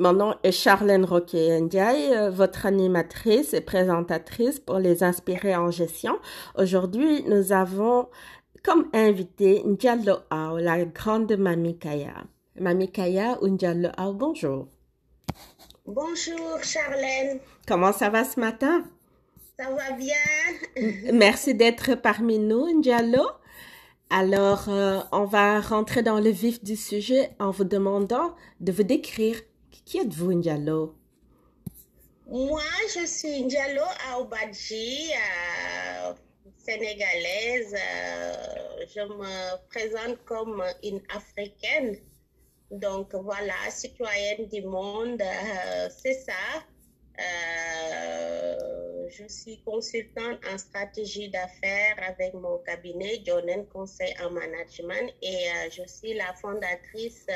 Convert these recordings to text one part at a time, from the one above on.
Mon nom est Charlène Roquet Ndiaye, euh, votre animatrice et présentatrice pour les inspirés en gestion. Aujourd'hui, nous avons comme invité Ndiallo Ao, la grande Mamie Kaya. Mamie Kaya ou Ndiallo Ao, bonjour. Bonjour Charlène. Comment ça va ce matin? Ça va bien? Merci d'être parmi nous, Ndiallo. Alors, euh, on va rentrer dans le vif du sujet en vous demandant de vous décrire qui êtes-vous, Ndiallo Moi, je suis Ndiallo Aoubadji, sénégalaise. Euh, je me présente comme une Africaine. Donc voilà, citoyenne du monde, euh, c'est ça. Euh, je suis consultante en stratégie d'affaires avec mon cabinet Jonen Conseil en Management et je suis la fondatrice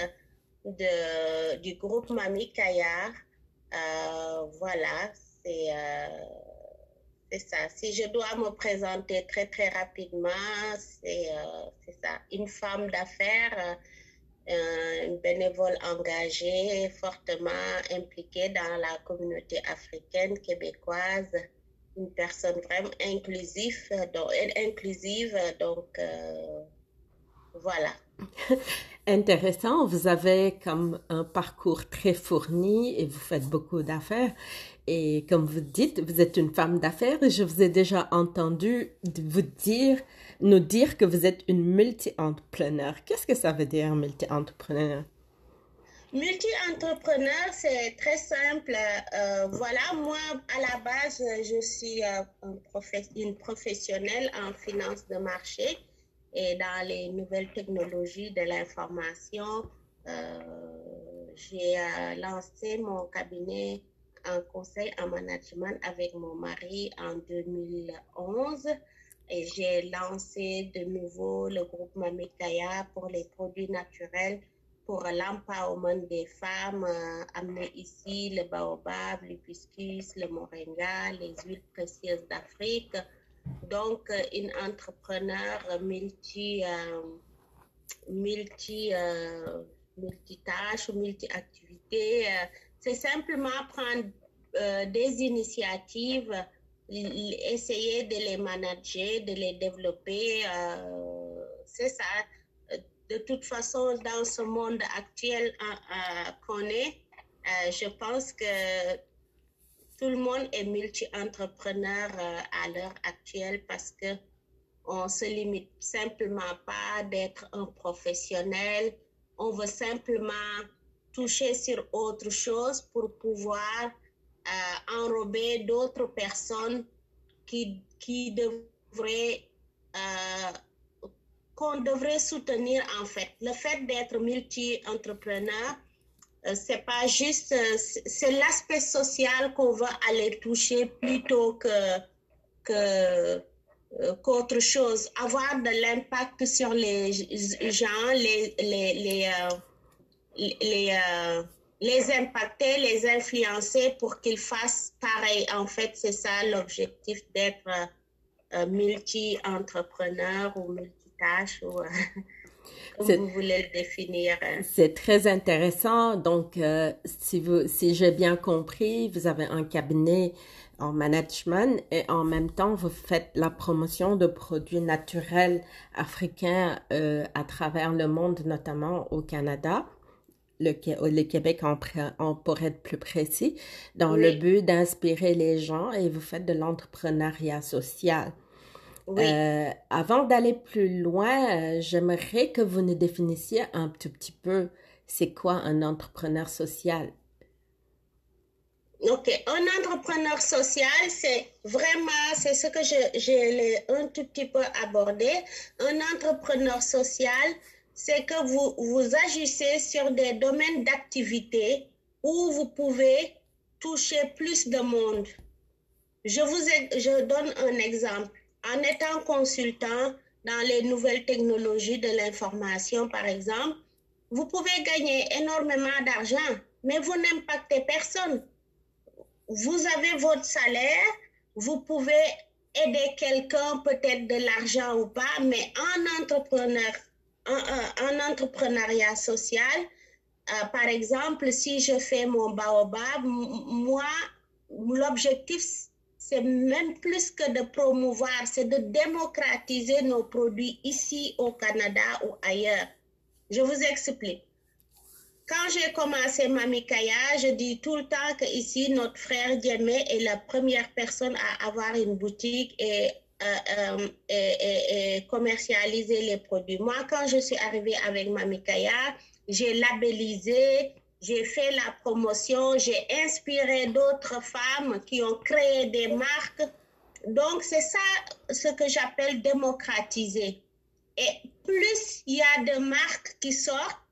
du groupe Mami Kayar. Euh, voilà, c'est c'est ça. Si je dois me présenter très très rapidement, c'est ça. Une femme d'affaires un bénévole engagé, fortement impliqué dans la communauté africaine québécoise, une personne vraiment inclusive, donc, inclusive, donc euh, voilà. Intéressant, vous avez comme un parcours très fourni et vous faites beaucoup d'affaires. Et comme vous dites, vous êtes une femme d'affaires et je vous ai déjà entendu vous dire, nous dire que vous êtes une multi-entrepreneur. Qu'est-ce que ça veut dire, multi-entrepreneur? Multi-entrepreneur, c'est très simple. Euh, voilà, moi, à la base, je suis euh, une professionnelle en finance de marché et dans les nouvelles technologies de l'information. Euh, j'ai lancé mon cabinet en conseil en management avec mon mari en 2011 et j'ai lancé de nouveau le groupe Mamikaya pour les produits naturels pour l'empowerment des femmes, euh, amener ici le baobab, l'hibiscus, le moringa, les huiles précieuses d'Afrique. Donc, une entrepreneur multi, euh, multi, euh, multi-activité. C'est simplement prendre des initiatives, essayer de les manager, de les développer. C'est ça de toute façon, dans ce monde actuel qu'on est, euh, je pense que tout le monde est multi-entrepreneur euh, à l'heure actuelle parce que on se limite simplement pas d'être un professionnel. On veut simplement toucher sur autre chose pour pouvoir euh, enrober d'autres personnes qui, qui devraient qu'on devrait soutenir en fait. Le fait d'être multi-entrepreneur, euh, c'est pas juste, euh, c'est l'aspect social qu'on va aller toucher plutôt que, que euh, qu'autre chose. Avoir de l'impact sur les gens, les, impacter, les influencer pour qu'ils fassent pareil. En fait, c'est ça l'objectif d'être multi-entrepreneur ou multi tâche ou euh, comme vous voulez le définir. Hein. C'est très intéressant. Donc, euh, si, vous, si j'ai bien compris, vous avez un cabinet en management et en même temps, vous faites la promotion de produits naturels africains euh, à travers le monde, notamment au Canada. Le, le Québec en, en, pour être plus précis, dans le but d'inspirer les gens et vous faites de l'entrepreneuriat social. Euh, avant d'aller plus loin, euh, j'aimerais que vous nous définissiez un tout petit peu c'est quoi un entrepreneur social? Ok, un entrepreneur social, c'est vraiment, c'est ce que j'ai un tout petit peu abordé. Un entrepreneur social, c'est que vous, vous agissez sur des domaines d'activité où vous pouvez toucher plus de monde. Je vous je donne un exemple en étant consultant dans les nouvelles technologies de l'information, par exemple, vous pouvez gagner énormément d'argent, mais vous n'impactez personne. Vous avez votre salaire, vous pouvez aider quelqu'un, peut-être de l'argent ou pas, mais en entrepreneur, en, en entrepreneuriat social, Euh, par exemple, si je fais mon baobab, moi, l'objectif, c'est même plus que de promouvoir, c'est de démocratiser nos produits ici au Canada ou ailleurs. Je vous explique. Quand j'ai commencé Mamikaya, je dis tout le temps que ici notre frère Djemé est la première personne à avoir une boutique et, euh, euh, et, commercialiser les produits. Moi, quand je suis arrivée avec Mamikaya, j'ai labellisé, j'ai fait la promotion, j'ai inspiré d'autres femmes qui ont créé des marques. Donc, c'est ça ce que j'appelle démocratiser. Et plus il y a de marques qui sortent,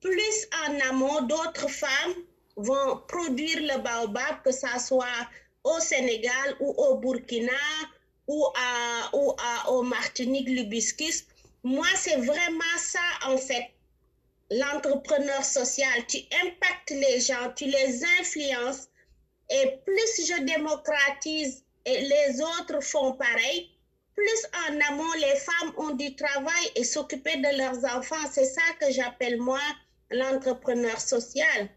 plus en amont, d'autres femmes vont produire le baobab, que ce soit au Sénégal ou au Burkina ou, à, ou à, au Martinique, l'Hibiscus. Moi, c'est vraiment ça, en fait, l'entrepreneur social. Tu impactes les gens, tu les influences. Et plus je démocratise et les autres font pareil, plus en amont, les femmes ont du travail et s'occuper de leurs enfants. C'est ça que j'appelle moi l'entrepreneur social.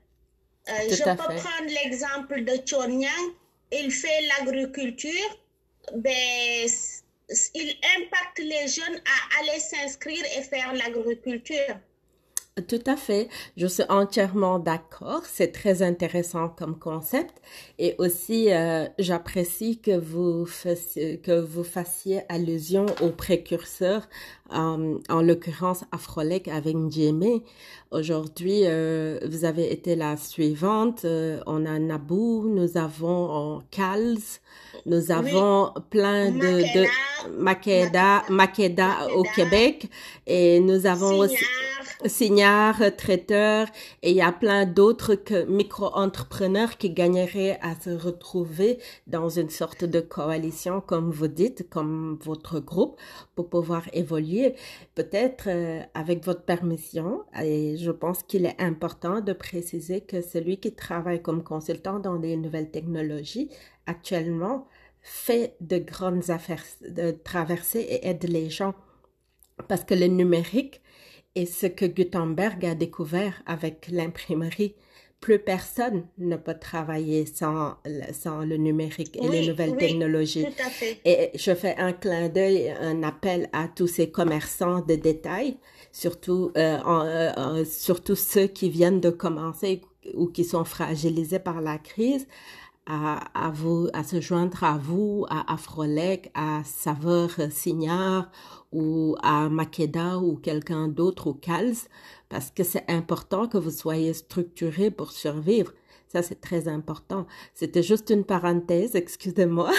Euh, je peux prendre l'exemple de Chonyang. Il fait l'agriculture. Ben, il impacte les jeunes à aller s'inscrire et faire l'agriculture. Tout à fait, je suis entièrement d'accord. C'est très intéressant comme concept. Et aussi euh, j'apprécie que vous fassiez, que vous fassiez allusion aux précurseurs, euh, en l'occurrence Afrolec avec Ndiémé. Aujourd'hui, euh, vous avez été la suivante. on a Naboo, nous avons Cals, nous avons plein de, de Makeda, Makeda au Québec. Et nous avons aussi Signard, traiteur, et il y a plein d'autres micro-entrepreneurs qui gagneraient à se retrouver dans une sorte de coalition, comme vous dites, comme votre groupe, pour pouvoir évoluer. Peut-être euh, avec votre permission, et je pense qu'il est important de préciser que celui qui travaille comme consultant dans les nouvelles technologies actuellement fait de grandes affaires de traverser et aide les gens parce que le numérique et ce que Gutenberg a découvert avec l'imprimerie. Plus personne ne peut travailler sans, sans le numérique et les nouvelles technologies. Tout à fait. Et je fais un clin d'œil, un appel à tous ces commerçants de détail, surtout, euh, euh, surtout ceux qui viennent de commencer ou qui sont fragilisés par la crise, à, à, vous, à se joindre à vous, à Afrolec, à Saveur Signard ou à Makeda ou quelqu'un d'autre ou Cals, parce que c'est important que vous soyez structuré pour survivre. Ça, c'est très important. C'était juste une parenthèse, excusez-moi,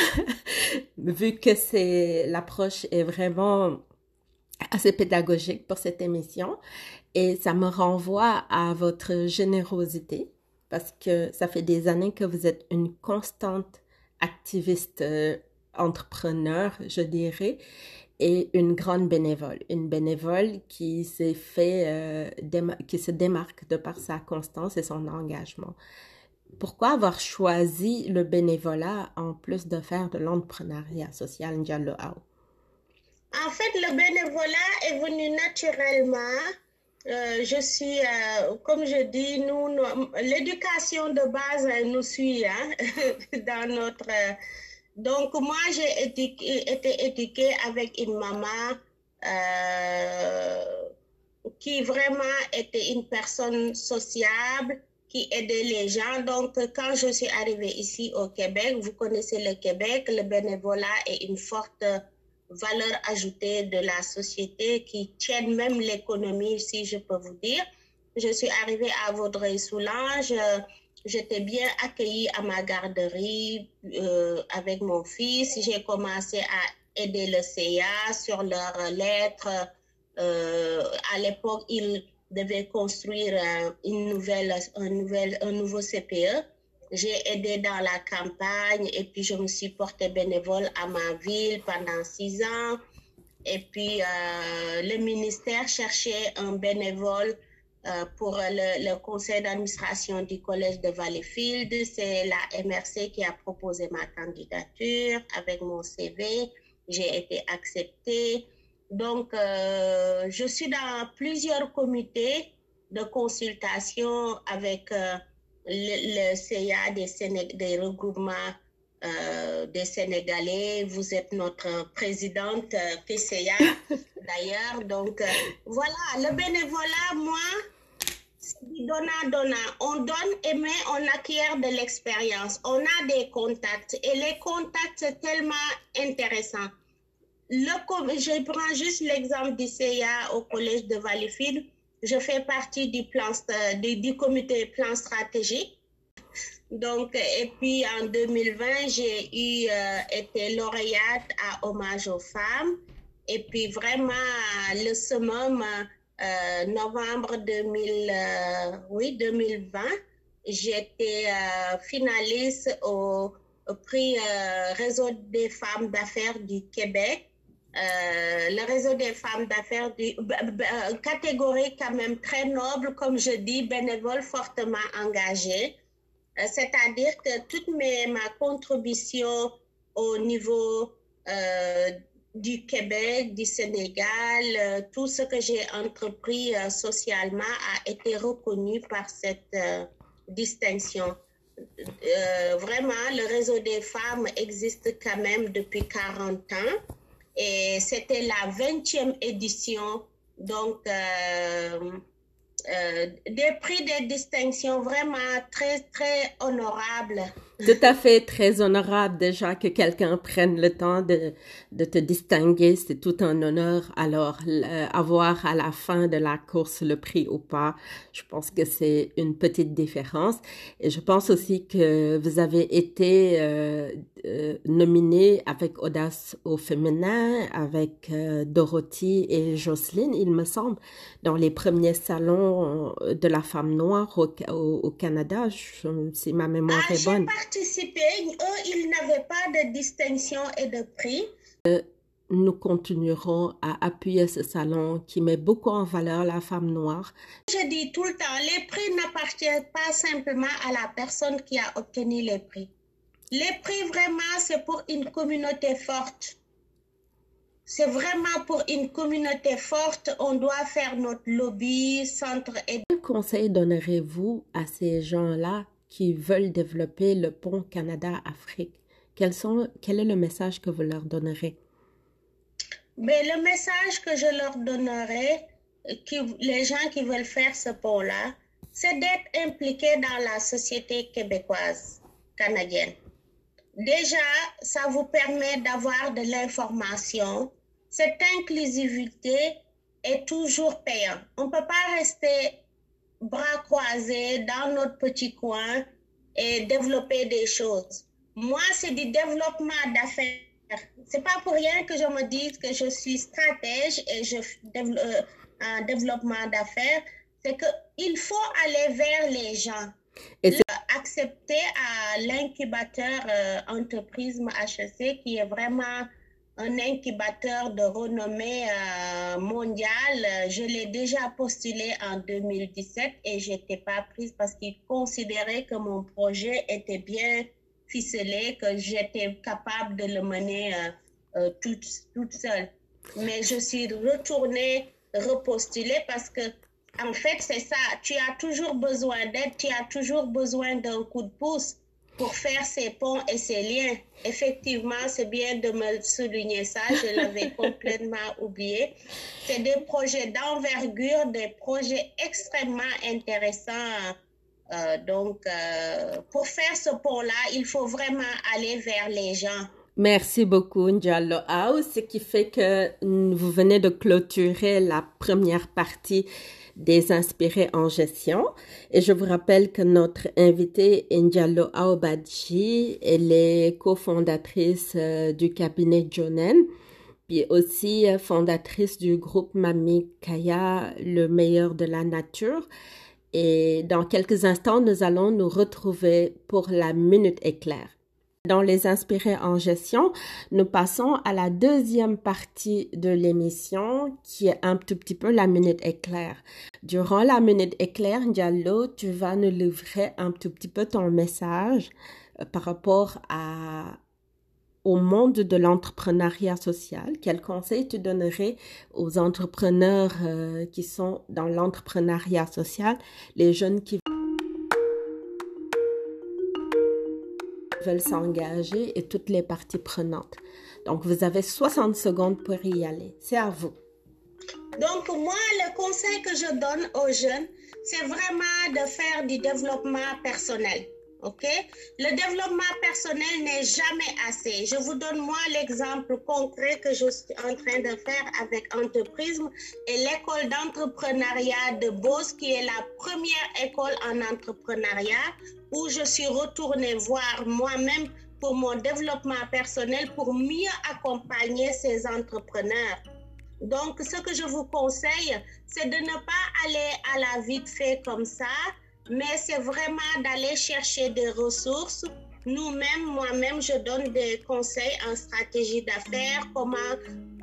vu que c'est, l'approche est vraiment assez pédagogique pour cette émission et ça me renvoie à votre générosité parce que ça fait des années que vous êtes une constante activiste euh, entrepreneur, je dirais, et une grande bénévole, une bénévole qui s'est fait, euh, qui se démarque de par sa constance et son engagement. Pourquoi avoir choisi le bénévolat en plus de faire de l'entrepreneuriat social Ndiallo En fait, le bénévolat est venu naturellement euh, je suis, euh, comme je dis, nous, l'éducation de base nous suit hein, dans notre. donc, moi, j'ai été éduquée avec une maman euh, qui vraiment était une personne sociable, qui aidait les gens. Donc, quand je suis arrivée ici au Québec, vous connaissez le Québec, le bénévolat est une forte valeur ajoutée de la société qui tiennent même l'économie, si je peux vous dire. Je suis arrivée à Vaudreuil-Soulanges. J'étais bien accueillie à ma garderie euh, avec mon fils. J'ai commencé à aider le CA sur leurs lettres. Euh, à l'époque, ils devaient construire euh, une nouvelle, un, nouvel, un nouveau CPE. J'ai aidé dans la campagne et puis je me suis portée bénévole à ma ville pendant six ans. Et puis euh, le ministère cherchait un bénévole euh, pour le, conseil d'administration du collège de Valleyfield. C'est la MRC qui a proposé ma candidature avec mon CV. J'ai été acceptée. Donc, euh, je suis dans plusieurs comités de consultation avec le, CA des, des regroupements des Sénégalais. Vous êtes notre présidente PCA d'ailleurs. Donc voilà, le bénévolat, moi, donnant, donnant. On donne et mais on acquiert de l'expérience. On a des contacts et les contacts, c'est tellement intéressant. Le, je prends juste l'exemple du CIA au collège de Valleyfield. Je fais partie du, plan, du, comité plan stratégique. Donc, et puis en 2020, j'ai eu euh, été lauréate à hommage aux femmes. Et puis vraiment, le summum, euh, novembre 2000, euh, oui, 2020, j'étais euh, finaliste au, prix Réseau des femmes d'affaires du Québec. Le réseau des femmes d'affaires du catégorie quand même très noble, comme je dis, bénévole fortement engagé. C'est-à-dire que toute mes, ma contribution au niveau du Québec, du Sénégal, euh, tout ce que j'ai entrepris euh, socialement a été reconnu par cette euh, distinction. vraiment, le réseau des femmes existe quand même depuis 40 ans et c'était la 20e édition. Donc, des prix, des distinctions vraiment très, très honorables tout à fait très honorable déjà que quelqu'un prenne le temps de, de te distinguer, c'est tout un honneur. Alors, avoir à la fin de la course le prix ou pas, je pense que c'est une petite différence. Et je pense aussi que vous avez été euh, euh nominé avec Audace au féminin, avec euh, Dorothy et Jocelyne, il me semble, dans les premiers salons de la femme noire au, au, Canada, si ma mémoire ah, est bonne participé, eux, ils n'avaient pas de distinction et de prix. Euh, nous continuerons à appuyer ce salon qui met beaucoup en valeur la femme noire. Je dis tout le temps, les prix n'appartiennent pas simplement à la personne qui a obtenu les prix. Les prix, vraiment, c'est pour une communauté forte. C'est vraiment pour une communauté forte. On doit faire notre lobby, centre et... Quel conseil donnerez-vous à ces gens-là qui veulent développer le pont Canada-Afrique, quel, quel est le message que vous leur donnerez? Mais ben, le message que je leur donnerai, les gens qui veulent faire ce pont-là, c'est d'être impliqués dans la société québécoise, canadienne. Déjà, ça vous permet d'avoir de l'information. Cette inclusivité est toujours payante. On ne peut pas rester bras croisés dans notre petit coin et développer des choses. Moi, c'est du développement d'affaires. C'est pas pour rien que je me dise que je suis stratège et je développe euh, un développement d'affaires. C'est que il faut aller vers les gens. Et accepter à l'incubateur euh, entreprise HEC qui est vraiment un incubateur de renommée euh, mondiale. Je l'ai déjà postulé en 2017 et je n'étais pas prise parce qu'il considérait que mon projet était bien ficelé, que j'étais capable de le mener euh, euh, toute, toute seule. Mais je suis retournée repostuler parce que, en fait, c'est ça. Tu as toujours besoin d'aide, tu as toujours besoin d'un coup de pouce pour faire ces ponts et ces liens. Effectivement, c'est bien de me souligner ça, je l'avais complètement oublié. C'est des projets d'envergure, des projets extrêmement intéressants. Euh, donc, euh, pour faire ce pont-là, il faut vraiment aller vers les gens. Merci beaucoup, Ndiallo House, ce qui fait que vous venez de clôturer la première partie des inspirés en gestion. Et je vous rappelle que notre invitée Ndiallo Aobadji, elle est cofondatrice euh, du cabinet Jonen, puis aussi euh, fondatrice du groupe Mami Kaya, le meilleur de la nature. Et dans quelques instants, nous allons nous retrouver pour la Minute Éclair. Dans les inspirés en gestion, nous passons à la deuxième partie de l'émission qui est un tout petit peu la minute éclair. Durant la minute éclair, Diallo, tu vas nous livrer un tout petit peu ton message euh, par rapport à au monde de l'entrepreneuriat social, quel conseil tu donnerais aux entrepreneurs euh, qui sont dans l'entrepreneuriat social, les jeunes qui s'engager et toutes les parties prenantes. Donc, vous avez 60 secondes pour y aller. C'est à vous. Donc, moi, le conseil que je donne aux jeunes, c'est vraiment de faire du développement personnel. OK? Le développement personnel n'est jamais assez. Je vous donne moi l'exemple concret que je suis en train de faire avec Entreprise et l'école d'entrepreneuriat de Beauce qui est la première école en entrepreneuriat où je suis retournée voir moi-même pour mon développement personnel pour mieux accompagner ces entrepreneurs. Donc, ce que je vous conseille, c'est de ne pas aller à la vite fait comme ça, mais c'est vraiment d'aller chercher des ressources. Nous-mêmes, moi-même, je donne des conseils en stratégie d'affaires, comment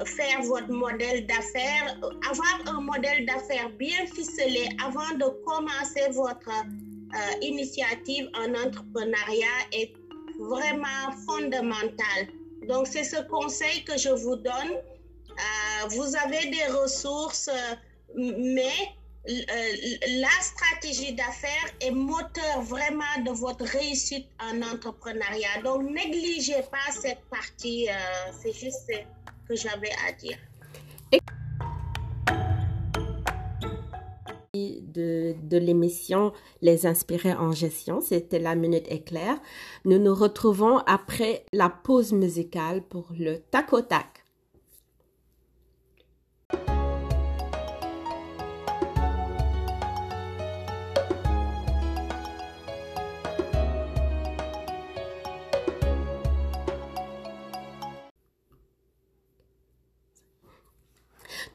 faire votre modèle d'affaires. Avoir un modèle d'affaires bien ficelé avant de commencer votre euh, initiative en entrepreneuriat est vraiment fondamental. Donc, c'est ce conseil que je vous donne. Euh, vous avez des ressources, mais euh, la stratégie d'affaires est moteur vraiment de votre réussite en entrepreneuriat. Donc, négligez pas cette partie. Euh, c'est juste ce que j'avais à dire. De, de l'émission Les Inspirés en gestion, c'était la minute éclair. Nous nous retrouvons après la pause musicale pour le tac au tac.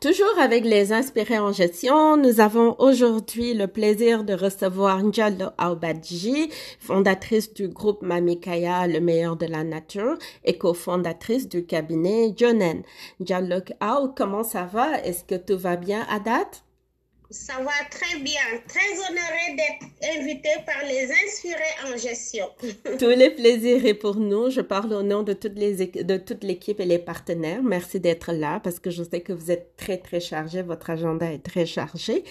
Toujours avec les inspirés en gestion, nous avons aujourd'hui le plaisir de recevoir Njalo Aubadji, fondatrice du groupe Mamikaya, le meilleur de la nature, et cofondatrice du cabinet Jonen. Njalo Ao, comment ça va? Est-ce que tout va bien à date? Ça va très bien. Très honoré d'être invité par les inspirés en gestion. Tous les plaisirs est pour nous. Je parle au nom de, toutes les, de toute l'équipe et les partenaires. Merci d'être là parce que je sais que vous êtes très, très chargé. Votre agenda est très chargé.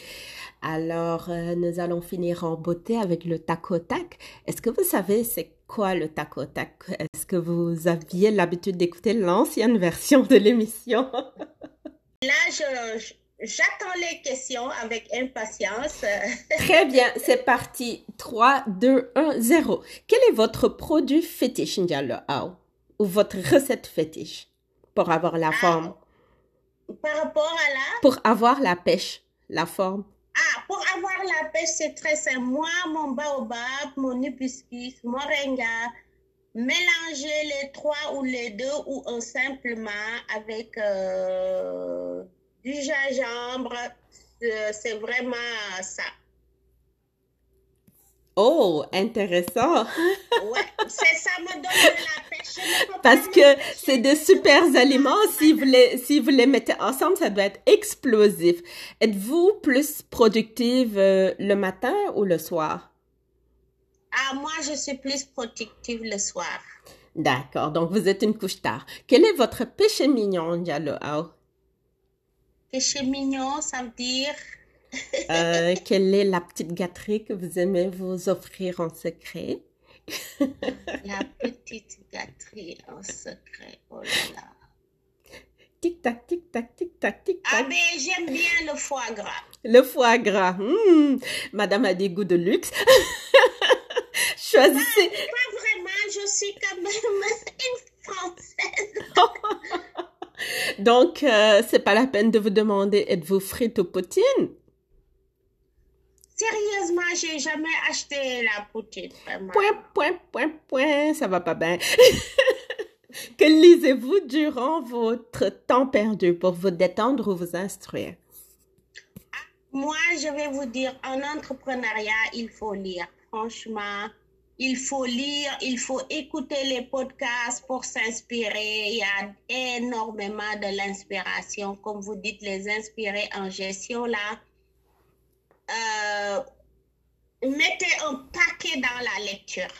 Alors, euh, nous allons finir en beauté avec le tac tac. Est-ce que vous savez c'est quoi le tac tac? Est-ce que vous aviez l'habitude d'écouter l'ancienne version de l'émission? Là, je, J'attends les questions avec impatience. Très bien, c'est parti. 3, 2, 1, 0. Quel est votre produit fétiche, Ndialo Ou votre recette fétiche pour avoir la ah, forme? Par rapport à la? Pour avoir la pêche, la forme. Ah, pour avoir la pêche, c'est très simple. Moi, mon baobab, mon hibiscus, moringa, mélanger les trois ou les deux ou un simplement avec... Euh, du gingembre, euh, c'est vraiment ça. Oh, intéressant. ouais, c'est ça me donne de la pêche. Parce que c'est de super aliments. Si vous, les, si vous les mettez ensemble, ça doit être explosif. Êtes-vous plus productive euh, le matin ou le soir? Ah, moi, je suis plus productive le soir. D'accord. Donc, vous êtes une couche tard. Quel est votre péché mignon, Diallo? Péché mignon, ça veut dire? Euh, quelle est la petite gâterie que vous aimez vous offrir en secret? la petite gâterie en secret, oh là là. Tic-tac, tic-tac, tic-tac, tic-tac. Ah, mais j'aime bien le foie gras. Le foie gras. Mmh. Madame a des goûts de luxe. Choisissez. Pas, pas, vraiment, je suis quand même une Française. Donc, euh, c'est pas la peine de vous demander êtes-vous frite ou poutine? Sérieusement, j'ai jamais acheté la poutine. Point, point, point, point, ça va pas bien. que lisez-vous durant votre temps perdu pour vous détendre ou vous instruire? Moi, je vais vous dire, en entrepreneuriat, il faut lire. Franchement, il faut lire, il faut écouter les podcasts pour s'inspirer. Il y a énormément de l'inspiration. Comme vous dites, les inspirer en gestion, là. Euh, mettez un paquet dans la lecture.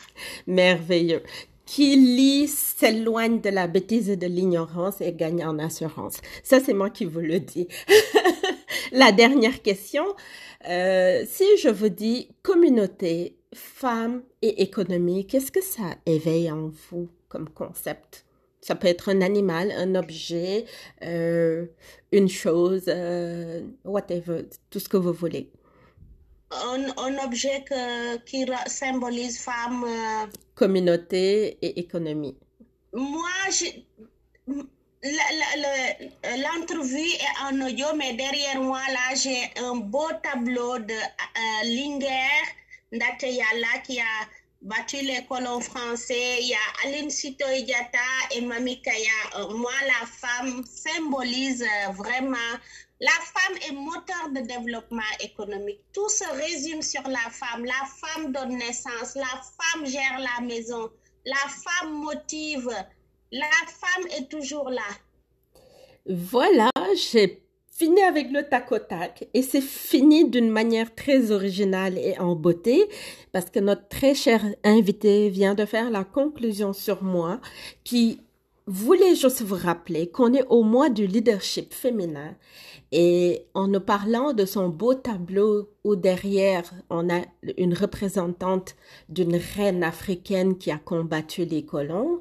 Merveilleux. qui lit s'éloigne de la bêtise et de l'ignorance et gagne en assurance. Ça, c'est moi qui vous le dis. la dernière question. Euh, si je vous dis communauté, femme et économie, qu'est-ce que ça éveille en vous comme concept? Ça peut être un animal, un objet, euh, une chose, euh, whatever, tout ce que vous voulez un, objet qui symbolise femme. Euh, Communauté et économie. Moi, l'entrevue est en audio, mais derrière moi, là, j'ai un beau tableau de euh, Linger Ndateyala qui a battu les colons français. Il y a Aline Sito et Mami Kaya. Euh, moi, la femme symbolise vraiment la femme est moteur de développement économique. Tout se résume sur la femme. La femme donne naissance, la femme gère la maison, la femme motive, la femme est toujours là. Voilà, j'ai fini avec le tac au tac et c'est fini d'une manière très originale et en beauté parce que notre très cher invité vient de faire la conclusion sur moi qui voulait juste vous rappeler qu'on est au mois du leadership féminin et en nous parlant de son beau tableau où derrière on a une représentante d'une reine africaine qui a combattu les colons,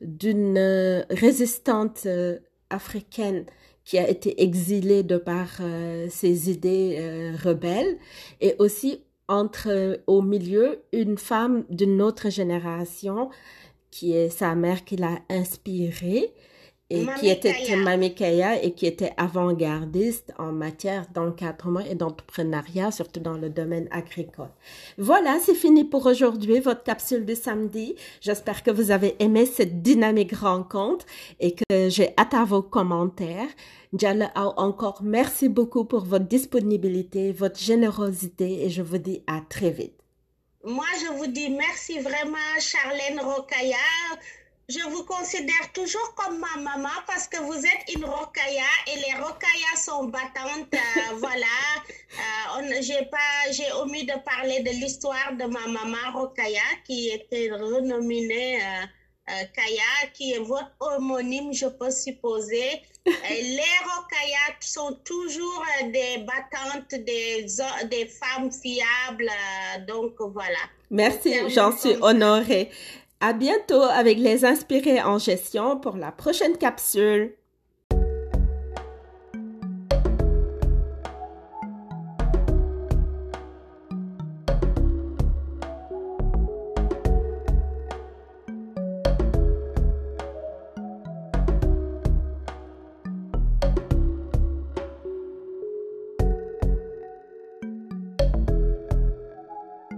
d'une euh, résistante euh, africaine qui a été exilée de par euh, ses idées rebelles. Et aussi entre au milieu une femme d'une autre génération qui est sa mère qui l'a inspirée et qui était Kaya et qui était avant-gardiste en matière d'encadrement et d'entrepreneuriat, surtout dans le domaine agricole. Voilà, c'est fini pour aujourd'hui, votre capsule de samedi. J'espère que vous avez aimé cette dynamique rencontre et que j'ai hâte à vos commentaires. Jalla, encore merci beaucoup pour votre disponibilité, votre générosité et je vous dis à très vite. Moi, je vous dis merci vraiment, Charlène Rokaya je vous considère toujours comme ma maman parce que vous êtes une rokaya et les rokayas sont battantes. Euh, voilà. Euh, j'ai pas, j'ai omis de parler de l'histoire de ma maman rokaya qui était renommée euh, Kaya, qui est votre homonyme, je peux supposer. les rokayas sont toujours des battantes, des, des femmes fiables. donc voilà. Merci, j'en suis honorée. À bientôt avec les inspirés en gestion pour la prochaine capsule.